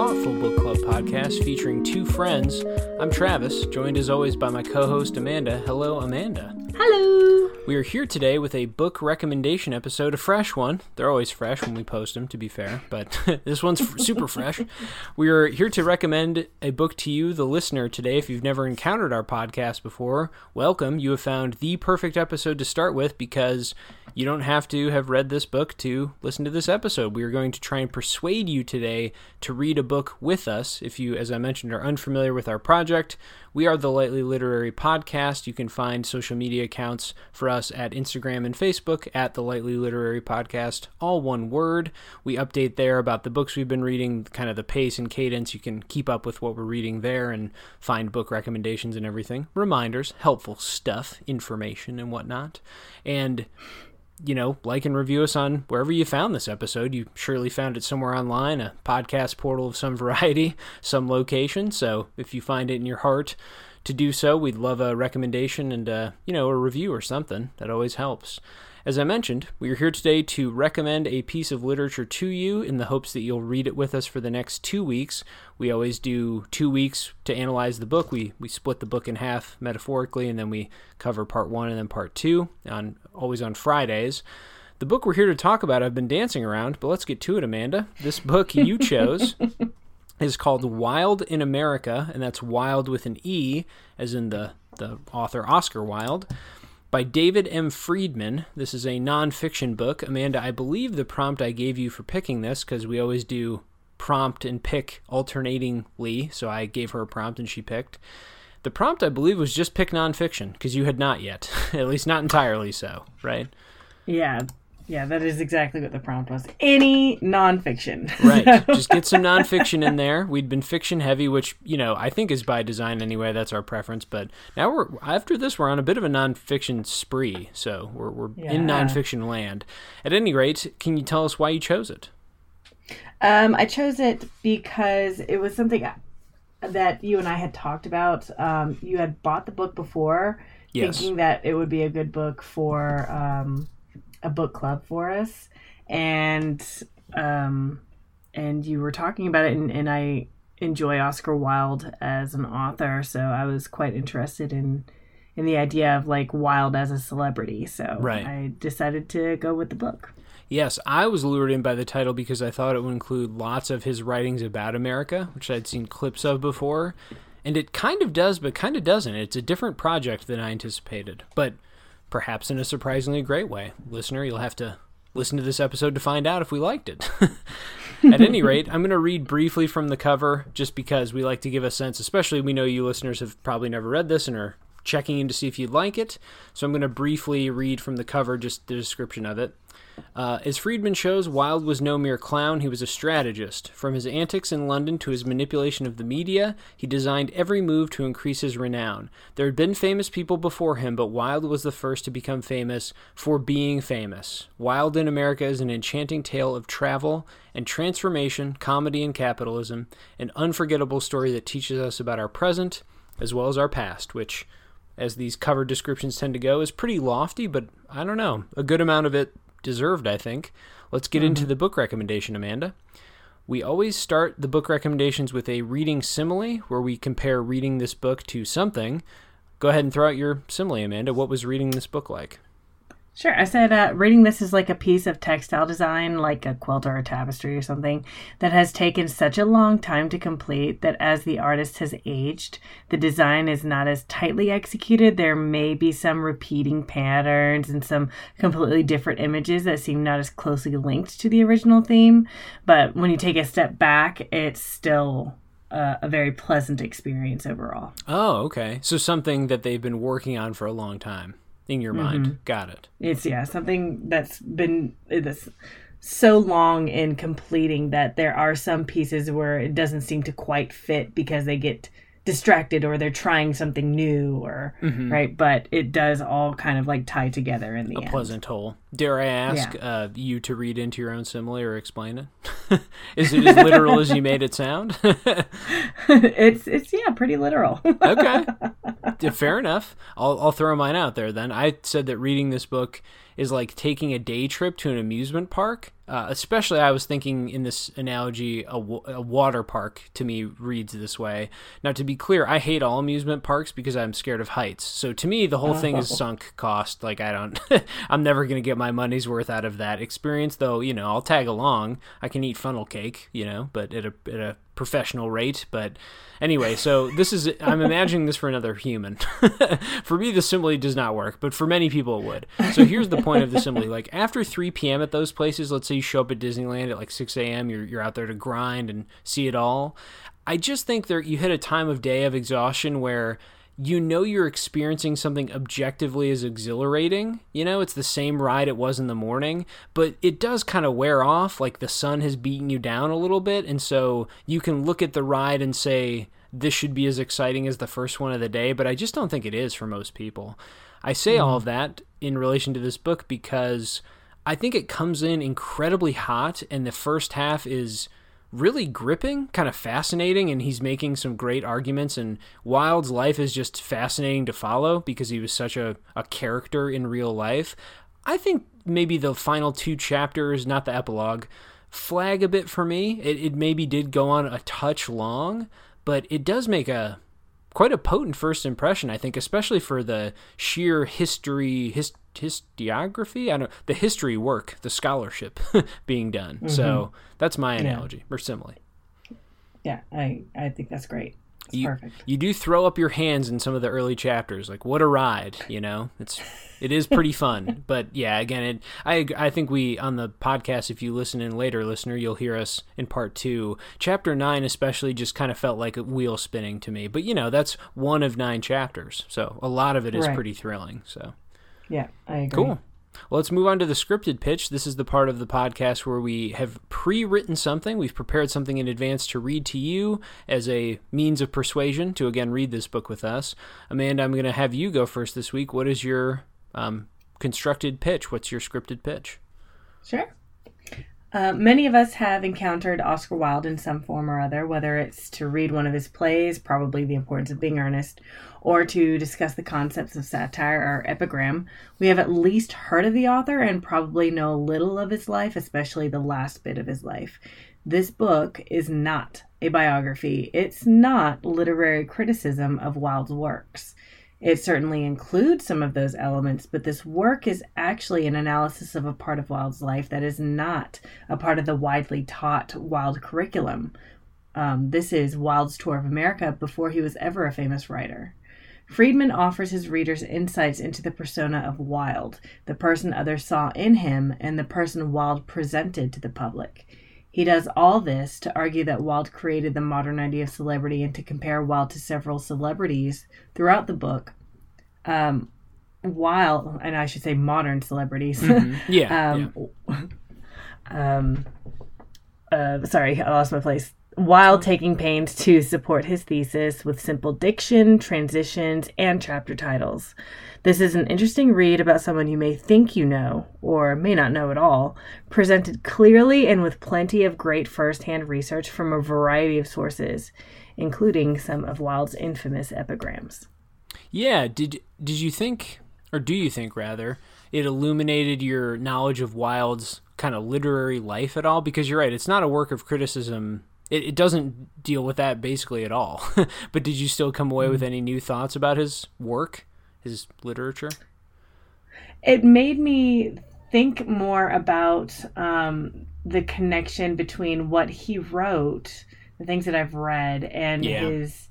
thoughtful book club podcast featuring two friends. I'm Travis, joined as always by my co host Amanda. Hello, Amanda. We are here today with a book recommendation episode, a fresh one. They're always fresh when we post them, to be fair, but this one's super fresh. We are here to recommend a book to you, the listener, today. If you've never encountered our podcast before, welcome. You have found the perfect episode to start with because you don't have to have read this book to listen to this episode. We are going to try and persuade you today to read a book with us. If you, as I mentioned, are unfamiliar with our project, we are the Lightly Literary Podcast. You can find social media accounts for us at Instagram and Facebook at the Lightly Literary Podcast, all one word. We update there about the books we've been reading, kind of the pace and cadence. You can keep up with what we're reading there and find book recommendations and everything. Reminders, helpful stuff, information, and whatnot. And you know, like and review us on wherever you found this episode. You surely found it somewhere online, a podcast portal of some variety, some location. So if you find it in your heart to do so, we'd love a recommendation and, uh, you know, a review or something. That always helps. As I mentioned, we are here today to recommend a piece of literature to you in the hopes that you'll read it with us for the next two weeks. We always do two weeks to analyze the book. We, we split the book in half metaphorically, and then we cover part one and then part two, on always on Fridays. The book we're here to talk about, I've been dancing around, but let's get to it, Amanda. This book you chose is called Wilde in America, and that's Wilde with an E, as in the, the author Oscar Wilde by David M. Friedman. This is a nonfiction book. Amanda, I believe the prompt I gave you for picking this, because we always do prompt and pick alternatingly, so I gave her a prompt and she picked. The prompt, I believe, was just pick nonfiction, because you had not yet, at least not entirely so, right? Yeah, yeah, that is exactly what the prompt was. Any nonfiction. right. Just get some nonfiction in there. We'd been fiction heavy, which, you know, I think is by design anyway. That's our preference. But now we're, after this, we're on a bit of a nonfiction spree. So we're, we're yeah. in nonfiction land. At any rate, can you tell us why you chose it? Um, I chose it because it was something that you and I had talked about. Um, you had bought the book before, yes. thinking that it would be a good book for. Um, a book club for us, and um, and you were talking about it, and, and I enjoy Oscar Wilde as an author, so I was quite interested in in the idea of like Wilde as a celebrity. So right. I decided to go with the book. Yes, I was lured in by the title because I thought it would include lots of his writings about America, which I'd seen clips of before. And it kind of does, but kind of doesn't. It's a different project than I anticipated. But perhaps in a surprisingly great way. Listener, you'll have to listen to this episode to find out if we liked it. At any rate, I'm going to read briefly from the cover just because we like to give a sense, especially we know you listeners have probably never read this and are checking in to see if you'd like it. So I'm going to briefly read from the cover just the description of it. Uh, as Friedman shows, Wilde was no mere clown, he was a strategist. From his antics in London to his manipulation of the media, he designed every move to increase his renown. There had been famous people before him, but Wilde was the first to become famous for being famous. Wilde in America is an enchanting tale of travel and transformation, comedy and capitalism, an unforgettable story that teaches us about our present as well as our past, which as these cover descriptions tend to go, is pretty lofty, but I don't know. A good amount of it deserved, I think. Let's get mm-hmm. into the book recommendation, Amanda. We always start the book recommendations with a reading simile where we compare reading this book to something. Go ahead and throw out your simile, Amanda. What was reading this book like? Sure. I said uh, reading this is like a piece of textile design, like a quilt or a tapestry or something, that has taken such a long time to complete that as the artist has aged, the design is not as tightly executed. There may be some repeating patterns and some completely different images that seem not as closely linked to the original theme. But when you take a step back, it's still uh, a very pleasant experience overall. Oh, okay. So something that they've been working on for a long time in your mind. Mm-hmm. Got it. It's yeah, something that's been this so long in completing that there are some pieces where it doesn't seem to quite fit because they get distracted or they're trying something new or mm-hmm. right but it does all kind of like tie together in the a end. pleasant whole dare i ask yeah. uh, you to read into your own simile or explain it is it as literal as you made it sound it's it's yeah pretty literal okay fair enough. I'll I'll throw mine out there then. I said that reading this book is like taking a day trip to an amusement park. Uh, especially, I was thinking in this analogy, a, w- a water park to me reads this way. Now, to be clear, I hate all amusement parks because I'm scared of heights. So to me, the whole thing is sunk cost. Like I don't, I'm never gonna get my money's worth out of that experience. Though you know, I'll tag along. I can eat funnel cake, you know, but at a at a professional rate. But anyway, so this is I'm imagining this for another human. for me, the simile does not work, but for many people it would. So here's the point of the simile: like after 3 p.m. at those places, let's say you show up at Disneyland at like 6 a.m., you're you're out there to grind and see it all. I just think there you hit a time of day of exhaustion where you know you're experiencing something objectively as exhilarating. You know, it's the same ride it was in the morning, but it does kind of wear off. Like the sun has beaten you down a little bit. And so you can look at the ride and say, this should be as exciting as the first one of the day, but I just don't think it is for most people. I say mm. all of that in relation to this book because I think it comes in incredibly hot, and the first half is really gripping, kind of fascinating, and he's making some great arguments. And Wilde's life is just fascinating to follow because he was such a, a character in real life. I think maybe the final two chapters, not the epilogue, flag a bit for me. It, it maybe did go on a touch long, but it does make a quite a potent first impression, I think, especially for the sheer history, his, historiography, I don't the history work, the scholarship being done. Mm-hmm. So that's my analogy yeah. or simile. Yeah, I I think that's great. You, perfect. You do throw up your hands in some of the early chapters, like what a ride, you know. It's it is pretty fun, but yeah, again, it I I think we on the podcast, if you listen in later, listener, you'll hear us in part two. Chapter nine, especially, just kind of felt like a wheel spinning to me, but you know that's one of nine chapters, so a lot of it is right. pretty thrilling. So yeah, I agree. Cool. Well, let's move on to the scripted pitch. This is the part of the podcast where we have pre written something. We've prepared something in advance to read to you as a means of persuasion to again read this book with us. Amanda, I'm going to have you go first this week. What is your um, constructed pitch? What's your scripted pitch? Sure. Uh, many of us have encountered Oscar Wilde in some form or other, whether it's to read one of his plays, probably The Importance of Being Earnest, or to discuss the concepts of satire or epigram. We have at least heard of the author and probably know a little of his life, especially the last bit of his life. This book is not a biography, it's not literary criticism of Wilde's works. It certainly includes some of those elements, but this work is actually an analysis of a part of Wilde's life that is not a part of the widely taught Wilde curriculum. Um, this is Wilde's tour of America before he was ever a famous writer. Friedman offers his readers insights into the persona of Wilde, the person others saw in him, and the person Wilde presented to the public. He does all this to argue that Wilde created the modern idea of celebrity and to compare Wilde to several celebrities throughout the book. Um, while, and I should say modern celebrities. Mm-hmm. Yeah. um, yeah. um, uh, sorry, I lost my place. While taking pains to support his thesis with simple diction, transitions, and chapter titles. This is an interesting read about someone you may think you know, or may not know at all, presented clearly and with plenty of great first hand research from a variety of sources, including some of Wilde's infamous epigrams. Yeah, did did you think or do you think rather it illuminated your knowledge of Wilde's kind of literary life at all because you're right, it's not a work of criticism it, it doesn't deal with that basically at all. but did you still come away with mm. any new thoughts about his work? his literature? It made me think more about um, the connection between what he wrote, the things that I've read, and yeah. his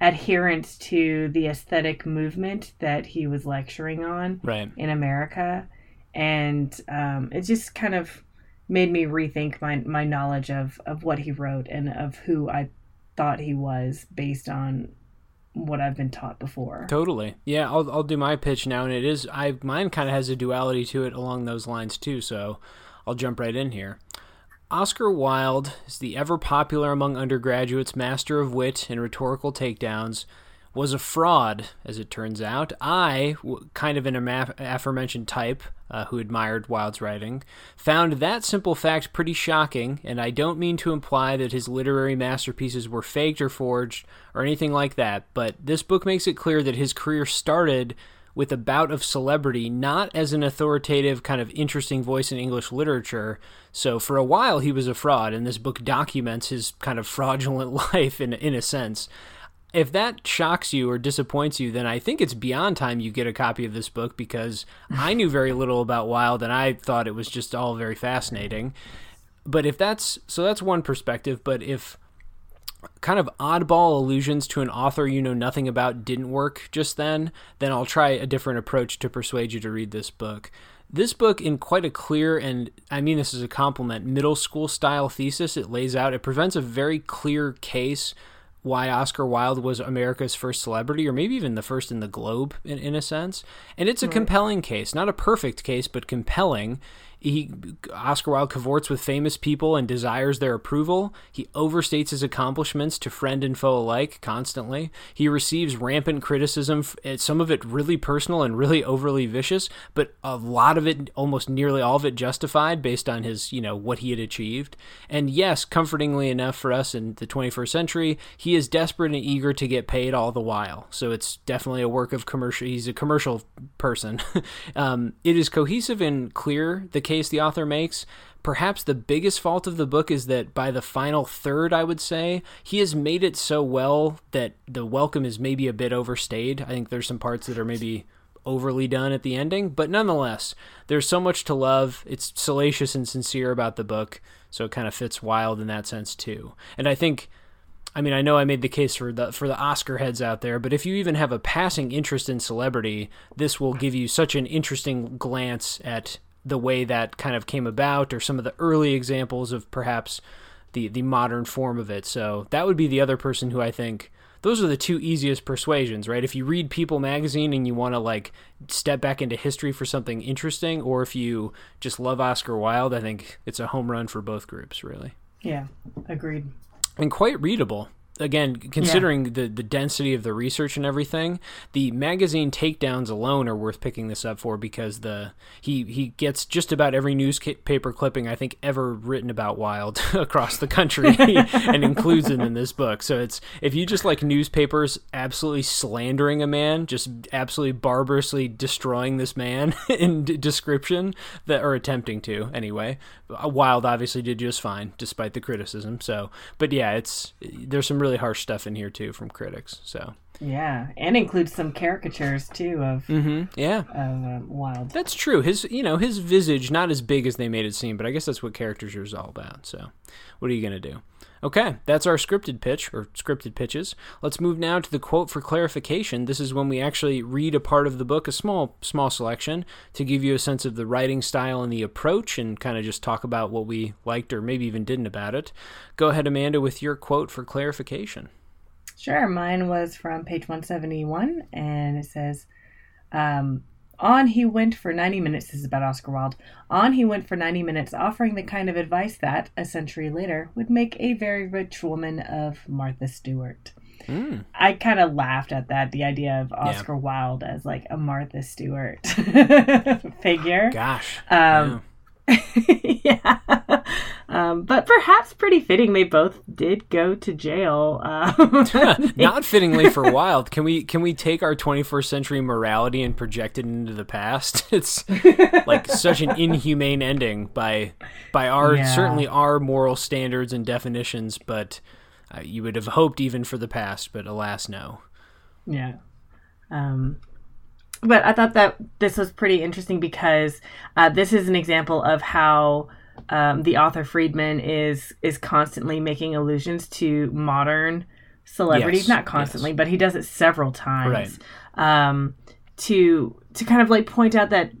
adherence to the aesthetic movement that he was lecturing on right. in America. And um, it just kind of made me rethink my, my knowledge of, of what he wrote and of who I thought he was based on what I've been taught before. Totally. Yeah, I'll I'll do my pitch now and it is I mine kind of has a duality to it along those lines too, so I'll jump right in here. Oscar Wilde is the ever popular among undergraduates master of wit and rhetorical takedowns. was a fraud, as it turns out. I, kind of an aforementioned type uh, who admired Wilde's writing, found that simple fact pretty shocking, and I don't mean to imply that his literary masterpieces were faked or forged or anything like that, but this book makes it clear that his career started with a bout of celebrity, not as an authoritative, kind of interesting voice in English literature. So for a while, he was a fraud, and this book documents his kind of fraudulent life in, in a sense if that shocks you or disappoints you, then I think it's beyond time you get a copy of this book because I knew very little about Wilde and I thought it was just all very fascinating. But if that's so, that's one perspective. But if kind of oddball allusions to an author you know nothing about didn't work just then, then I'll try a different approach to persuade you to read this book. This book, in quite a clear and I mean this is a compliment, middle school style thesis, it lays out, it presents a very clear case why Oscar Wilde was America's first celebrity, or maybe even the first in the globe, in, in a sense. And it's a compelling case, not a perfect case, but compelling he Oscar Wilde cavorts with famous people and desires their approval. He overstates his accomplishments to friend and foe alike constantly. He receives rampant criticism, some of it really personal and really overly vicious, but a lot of it, almost nearly all of it, justified based on his, you know, what he had achieved. And yes, comfortingly enough for us in the 21st century, he is desperate and eager to get paid all the while. So it's definitely a work of commercial. He's a commercial person. um, it is cohesive and clear. The case the author makes. Perhaps the biggest fault of the book is that by the final third, I would say, he has made it so well that the welcome is maybe a bit overstayed. I think there's some parts that are maybe overly done at the ending, but nonetheless, there's so much to love. It's salacious and sincere about the book, so it kind of fits Wilde in that sense too. And I think I mean, I know I made the case for the for the Oscar heads out there, but if you even have a passing interest in celebrity, this will give you such an interesting glance at the way that kind of came about or some of the early examples of perhaps the the modern form of it. So that would be the other person who I think those are the two easiest persuasions, right? If you read People magazine and you want to like step back into history for something interesting or if you just love Oscar Wilde, I think it's a home run for both groups, really. Yeah, agreed. And quite readable again, considering yeah. the, the density of the research and everything, the magazine takedowns alone are worth picking this up for because the he he gets just about every newspaper clipping I think ever written about Wilde across the country and includes it in this book. So it's if you just like newspapers absolutely slandering a man, just absolutely barbarously destroying this man in d- description that are attempting to anyway. Uh, Wilde obviously did just fine despite the criticism. So, but yeah, it's there's some really harsh stuff in here too from critics. So yeah, and includes some caricatures too of mm-hmm. yeah of um, Wilde. That's true. His you know his visage not as big as they made it seem, but I guess that's what caricature is all about. So what are you gonna do? Okay, that's our scripted pitch or scripted pitches. Let's move now to the quote for clarification. This is when we actually read a part of the book, a small small selection to give you a sense of the writing style and the approach and kind of just talk about what we liked or maybe even didn't about it. Go ahead Amanda with your quote for clarification. Sure, mine was from page 171 and it says um, on he went for 90 minutes. This is about Oscar Wilde. On he went for 90 minutes, offering the kind of advice that, a century later, would make a very rich woman of Martha Stewart. Mm. I kind of laughed at that, the idea of Oscar yeah. Wilde as like a Martha Stewart figure. Gosh. Um, yeah. Um, but perhaps pretty fitting they both did go to jail. Um, Not fittingly for Wilde. Can we can we take our 21st century morality and project it into the past? It's like such an inhumane ending by by our yeah. certainly our moral standards and definitions, but uh, you would have hoped even for the past, but alas no. Yeah. Um but I thought that this was pretty interesting because uh, this is an example of how um, the author Friedman is is constantly making allusions to modern celebrities. Yes, Not constantly, yes. but he does it several times right. um, to to kind of like point out that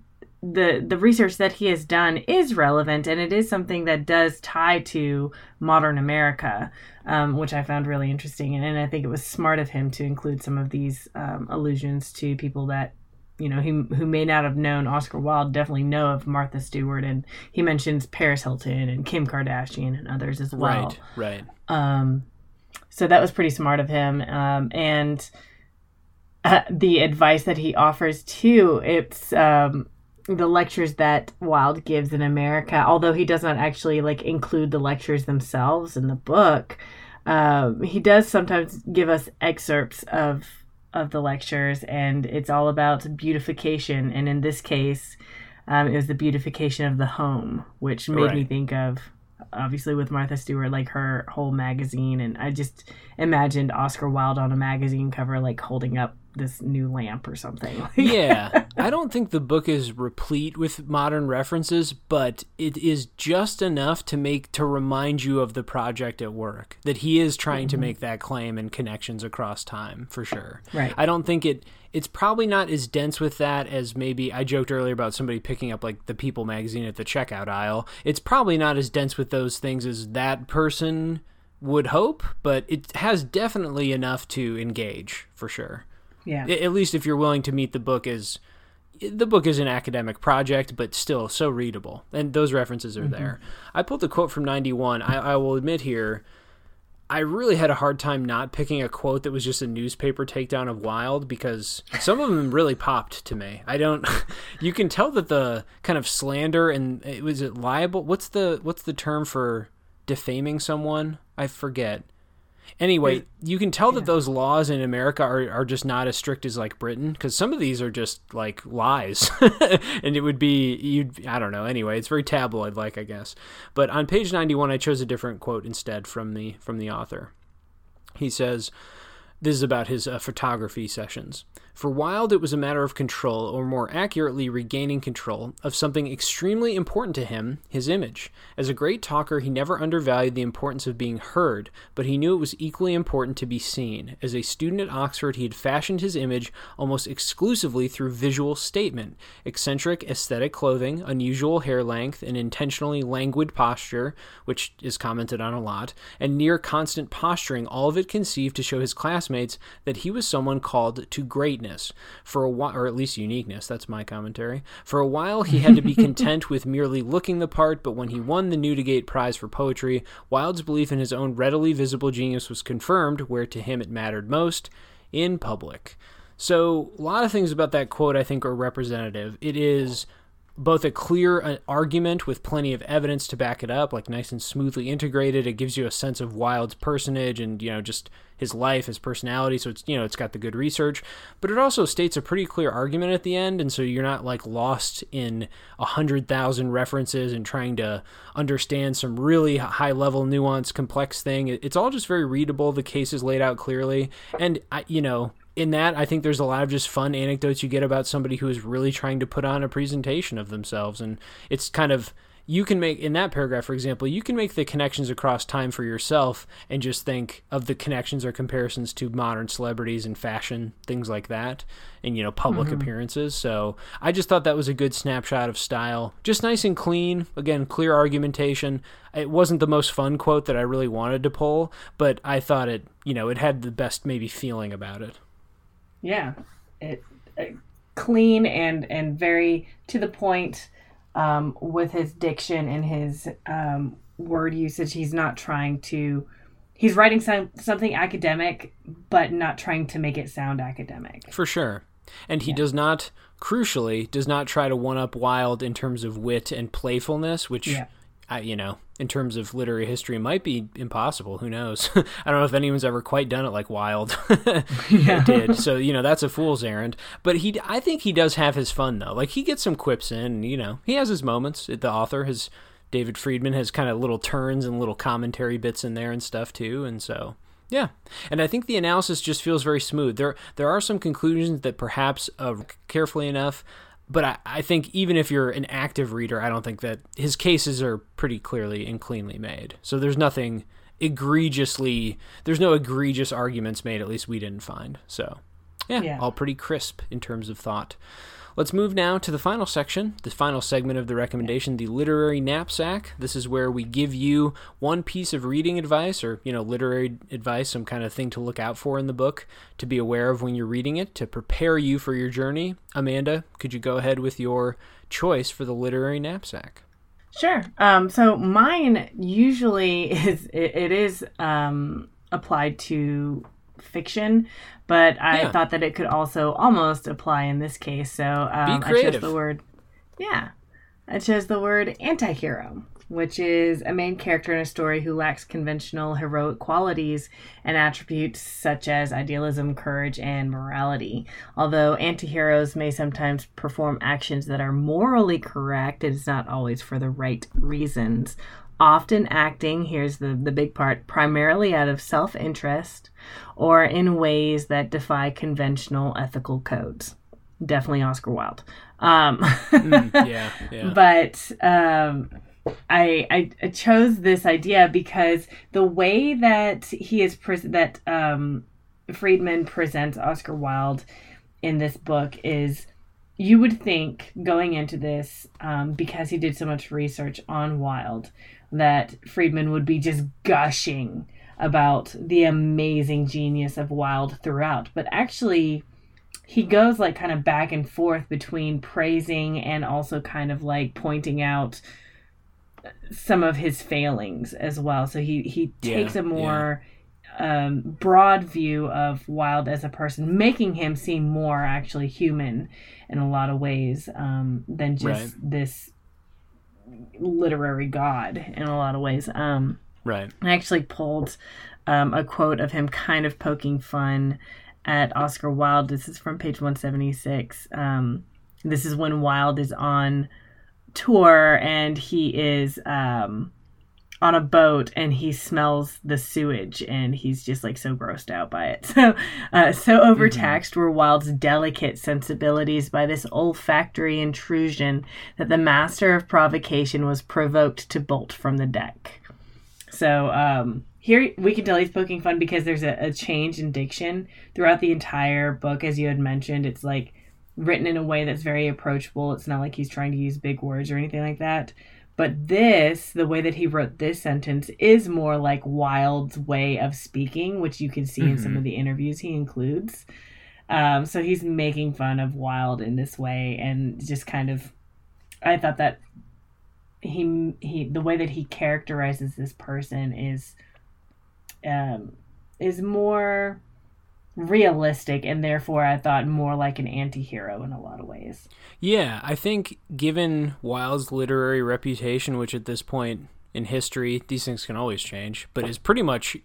the the research that he has done is relevant and it is something that does tie to modern America, um, which I found really interesting. And, and, I think it was smart of him to include some of these um, allusions to people that you know, he who may not have known Oscar Wilde definitely know of Martha Stewart, and he mentions Paris Hilton and Kim Kardashian and others as well. Right, right. Um, so that was pretty smart of him. Um, and uh, the advice that he offers too. It's um, the lectures that Wilde gives in America, although he does not actually like include the lectures themselves in the book. Um, he does sometimes give us excerpts of of the lectures, and it's all about beautification. And in this case, um, it was the beautification of the home, which made right. me think of obviously with Martha Stewart, like her whole magazine, and I just imagined Oscar Wilde on a magazine cover, like holding up this new lamp or something. yeah, I don't think the book is replete with modern references, but it is just enough to make to remind you of the project at work that he is trying mm-hmm. to make that claim and connections across time for sure. Right. I don't think it it's probably not as dense with that as maybe I joked earlier about somebody picking up like the People magazine at the checkout aisle. It's probably not as dense with those things as that person would hope, but it has definitely enough to engage for sure. Yeah. At least if you're willing to meet the book as the book is an academic project, but still so readable. And those references are mm-hmm. there. I pulled a quote from 91. I, I will admit here, I really had a hard time not picking a quote that was just a newspaper takedown of Wilde because some of them really popped to me. I don't. You can tell that the kind of slander and was it liable? What's the what's the term for defaming someone? I forget. Anyway, you can tell that those laws in America are, are just not as strict as like Britain because some of these are just like lies, and it would be you'd, I don't know. Anyway, it's very tabloid like I guess. But on page ninety one, I chose a different quote instead from the from the author. He says, "This is about his uh, photography sessions." For Wilde, it was a matter of control, or more accurately, regaining control, of something extremely important to him his image. As a great talker, he never undervalued the importance of being heard, but he knew it was equally important to be seen. As a student at Oxford, he had fashioned his image almost exclusively through visual statement eccentric, aesthetic clothing, unusual hair length, an intentionally languid posture, which is commented on a lot, and near constant posturing, all of it conceived to show his classmates that he was someone called to great greatness. For a while, or at least uniqueness, that's my commentary. For a while, he had to be content with merely looking the part, but when he won the Newdigate Prize for Poetry, Wilde's belief in his own readily visible genius was confirmed, where to him it mattered most in public. So, a lot of things about that quote I think are representative. It is both a clear uh, argument with plenty of evidence to back it up, like nice and smoothly integrated. It gives you a sense of Wilde's personage and, you know, just his life, his personality. So it's, you know, it's got the good research, but it also states a pretty clear argument at the end. And so you're not like lost in a hundred thousand references and trying to understand some really high level, nuanced, complex thing. It's all just very readable. The case is laid out clearly. And, I, you know, in that, I think there's a lot of just fun anecdotes you get about somebody who is really trying to put on a presentation of themselves. And it's kind of, you can make, in that paragraph, for example, you can make the connections across time for yourself and just think of the connections or comparisons to modern celebrities and fashion, things like that, and, you know, public mm-hmm. appearances. So I just thought that was a good snapshot of style. Just nice and clean. Again, clear argumentation. It wasn't the most fun quote that I really wanted to pull, but I thought it, you know, it had the best maybe feeling about it. Yeah, it, it clean and and very to the point um, with his diction and his um, word usage. He's not trying to. He's writing some something academic, but not trying to make it sound academic. For sure, and he yeah. does not, crucially, does not try to one up Wilde in terms of wit and playfulness, which. Yeah I, you know, in terms of literary history, might be impossible. Who knows? I don't know if anyone's ever quite done it like Wilde did. So you know, that's a fool's errand. But he, I think he does have his fun though. Like he gets some quips in. And, you know, he has his moments. The author has David Friedman has kind of little turns and little commentary bits in there and stuff too. And so yeah, and I think the analysis just feels very smooth. There, there are some conclusions that perhaps, uh, carefully enough, but I, I think even if you're an active reader, I don't think that his cases are pretty clearly and cleanly made. So there's nothing egregiously, there's no egregious arguments made. At least we didn't find. So yeah, yeah. all pretty crisp in terms of thought. Let's move now to the final section, the final segment of the recommendation, the literary knapsack. This is where we give you one piece of reading advice or, you know, literary advice, some kind of thing to look out for in the book to be aware of when you're reading it to prepare you for your journey. Amanda, could you go ahead with your choice for the literary knapsack? Sure. Um, so mine usually is it, it is um, applied to fiction, but I yeah. thought that it could also almost apply in this case. So um, I chose the word, yeah, I chose the word anti-hero which is a main character in a story who lacks conventional heroic qualities and attributes such as idealism, courage, and morality. Although antiheroes may sometimes perform actions that are morally correct, it is not always for the right reasons. Often acting, here's the, the big part, primarily out of self interest or in ways that defy conventional ethical codes. Definitely Oscar Wilde. Um, mm, yeah, yeah. But um, I, I chose this idea because the way that he is pre- that um, Friedman presents Oscar Wilde in this book is you would think going into this um, because he did so much research on Wilde that Friedman would be just gushing about the amazing genius of Wilde throughout, but actually he goes like kind of back and forth between praising and also kind of like pointing out some of his failings as well. So he he takes yeah, a more yeah. Um, broad view of Wilde as a person, making him seem more actually human in a lot of ways um, than just right. this literary god in a lot of ways. Um, right. I actually pulled um, a quote of him kind of poking fun at Oscar Wilde. This is from page 176. Um, this is when Wilde is on tour and he is um on a boat and he smells the sewage and he's just like so grossed out by it. So, uh, so overtaxed mm-hmm. were Wilde's delicate sensibilities by this olfactory intrusion that the master of provocation was provoked to bolt from the deck. So, um, here we can tell he's poking fun because there's a, a change in diction throughout the entire book, as you had mentioned. It's like written in a way that's very approachable. It's not like he's trying to use big words or anything like that. But this, the way that he wrote this sentence, is more like Wilde's way of speaking, which you can see mm-hmm. in some mm-hmm. of the interviews he includes. Um, so he's making fun of Wilde in this way, and just kind of, I thought that he he the way that he characterizes this person is, um, is more realistic and therefore I thought more like an anti-hero in a lot of ways. Yeah, I think given Wilde's literary reputation which at this point in history these things can always change, but is pretty much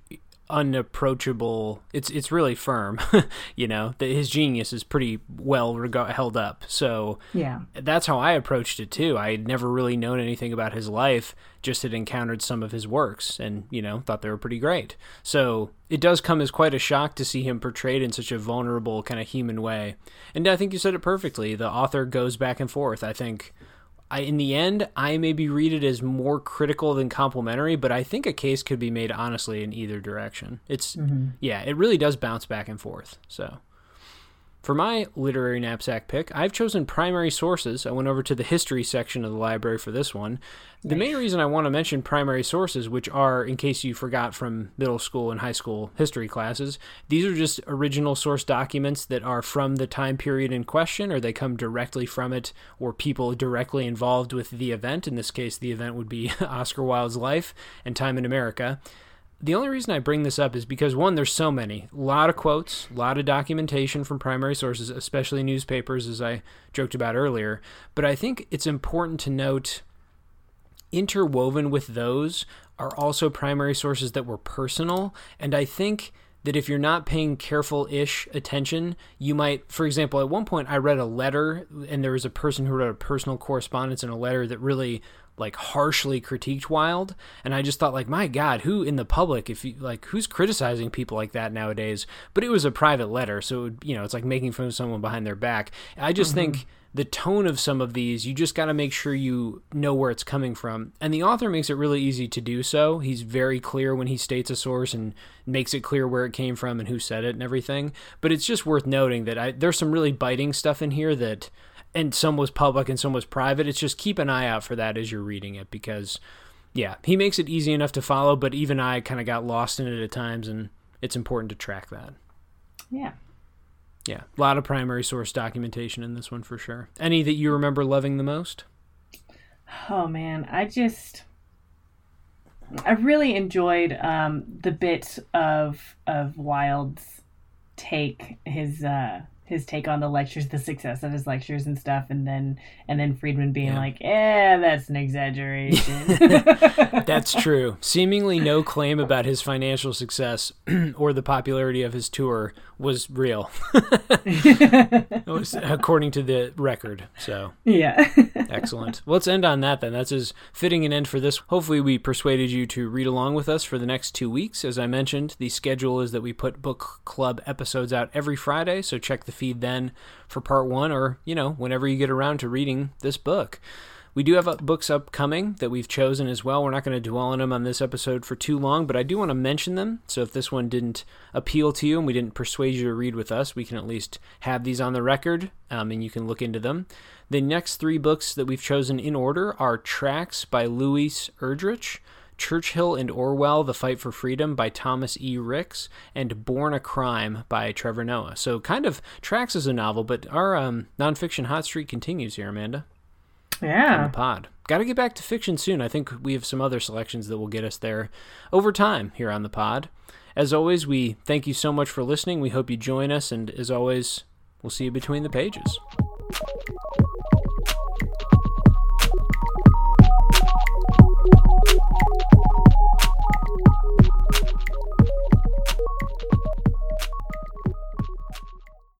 unapproachable. It's it's really firm, you know. That his genius is pretty well held up. So yeah, that's how I approached it too. I had never really known anything about his life, just had encountered some of his works, and you know thought they were pretty great. So it does come as quite a shock to see him portrayed in such a vulnerable kind of human way. And I think you said it perfectly. The author goes back and forth. I think I, in the end, I maybe read it as more critical than complimentary, but I think a case could be made honestly in either direction. It's mm-hmm. yeah, it really does bounce back and forth. So for my literary knapsack pick, I've chosen primary sources. I went over to the history section of the library for this one. The main reason I want to mention primary sources, which are, in case you forgot from middle school and high school history classes, these are just original source documents that are from the time period in question, or they come directly from it, or people directly involved with the event. In this case, the event would be Oscar Wilde's life and time in America the only reason I bring this up is because one, there's so many, a lot of quotes, a lot of documentation from primary sources, especially newspapers, as I joked about earlier. But I think it's important to note interwoven with those are also primary sources that were personal. And I think that if you're not paying careful ish attention, you might, for example, at one point I read a letter and there was a person who wrote a personal correspondence in a letter that really like harshly critiqued Wilde, and I just thought like, my God, who in the public, if you like, who's criticizing people like that nowadays? But it was a private letter, so it, you know, it's like making fun of someone behind their back. I just mm-hmm. think the tone of some of these, you just got to make sure you know where it's coming from. And the author makes it really easy to do so. He's very clear when he states a source and makes it clear where it came from and who said it and everything. But it's just worth noting that I, there's some really biting stuff in here that and some was public and some was private. It's just keep an eye out for that as you're reading it because, yeah, he makes it easy enough to follow, but even I kind of got lost in it at times, and it's important to track that. Yeah. Yeah, a lot of primary source documentation in this one for sure. Any that you remember loving the most? Oh man, I just I really enjoyed um, the bit of of Wilde's take his uh his take on the lectures, the success of his lectures and stuff, and then and then Friedman being yeah. like, "Eh, that's an exaggeration." that's true. Seemingly no claim about his financial success or the popularity of his tour was real. was according to the record. So yeah, excellent. Well, let's end on that then. That's as fitting an end for this. Hopefully, we persuaded you to read along with us for the next two weeks. As I mentioned, the schedule is that we put book club episodes out every Friday. So check the feed then for part one, or, you know, whenever you get around to reading this book. We do have books upcoming that we've chosen as well. We're not going to dwell on them on this episode for too long, but I do want to mention them. So if this one didn't appeal to you and we didn't persuade you to read with us, we can at least have these on the record um, and you can look into them. The next three books that we've chosen in order are Tracks by Louise Erdrich. Churchill and Orwell, The Fight for Freedom by Thomas E. Ricks, and Born a Crime by Trevor Noah. So, kind of tracks as a novel, but our um, nonfiction hot streak continues here, Amanda. Yeah. On the pod. Got to get back to fiction soon. I think we have some other selections that will get us there over time here on the pod. As always, we thank you so much for listening. We hope you join us, and as always, we'll see you between the pages.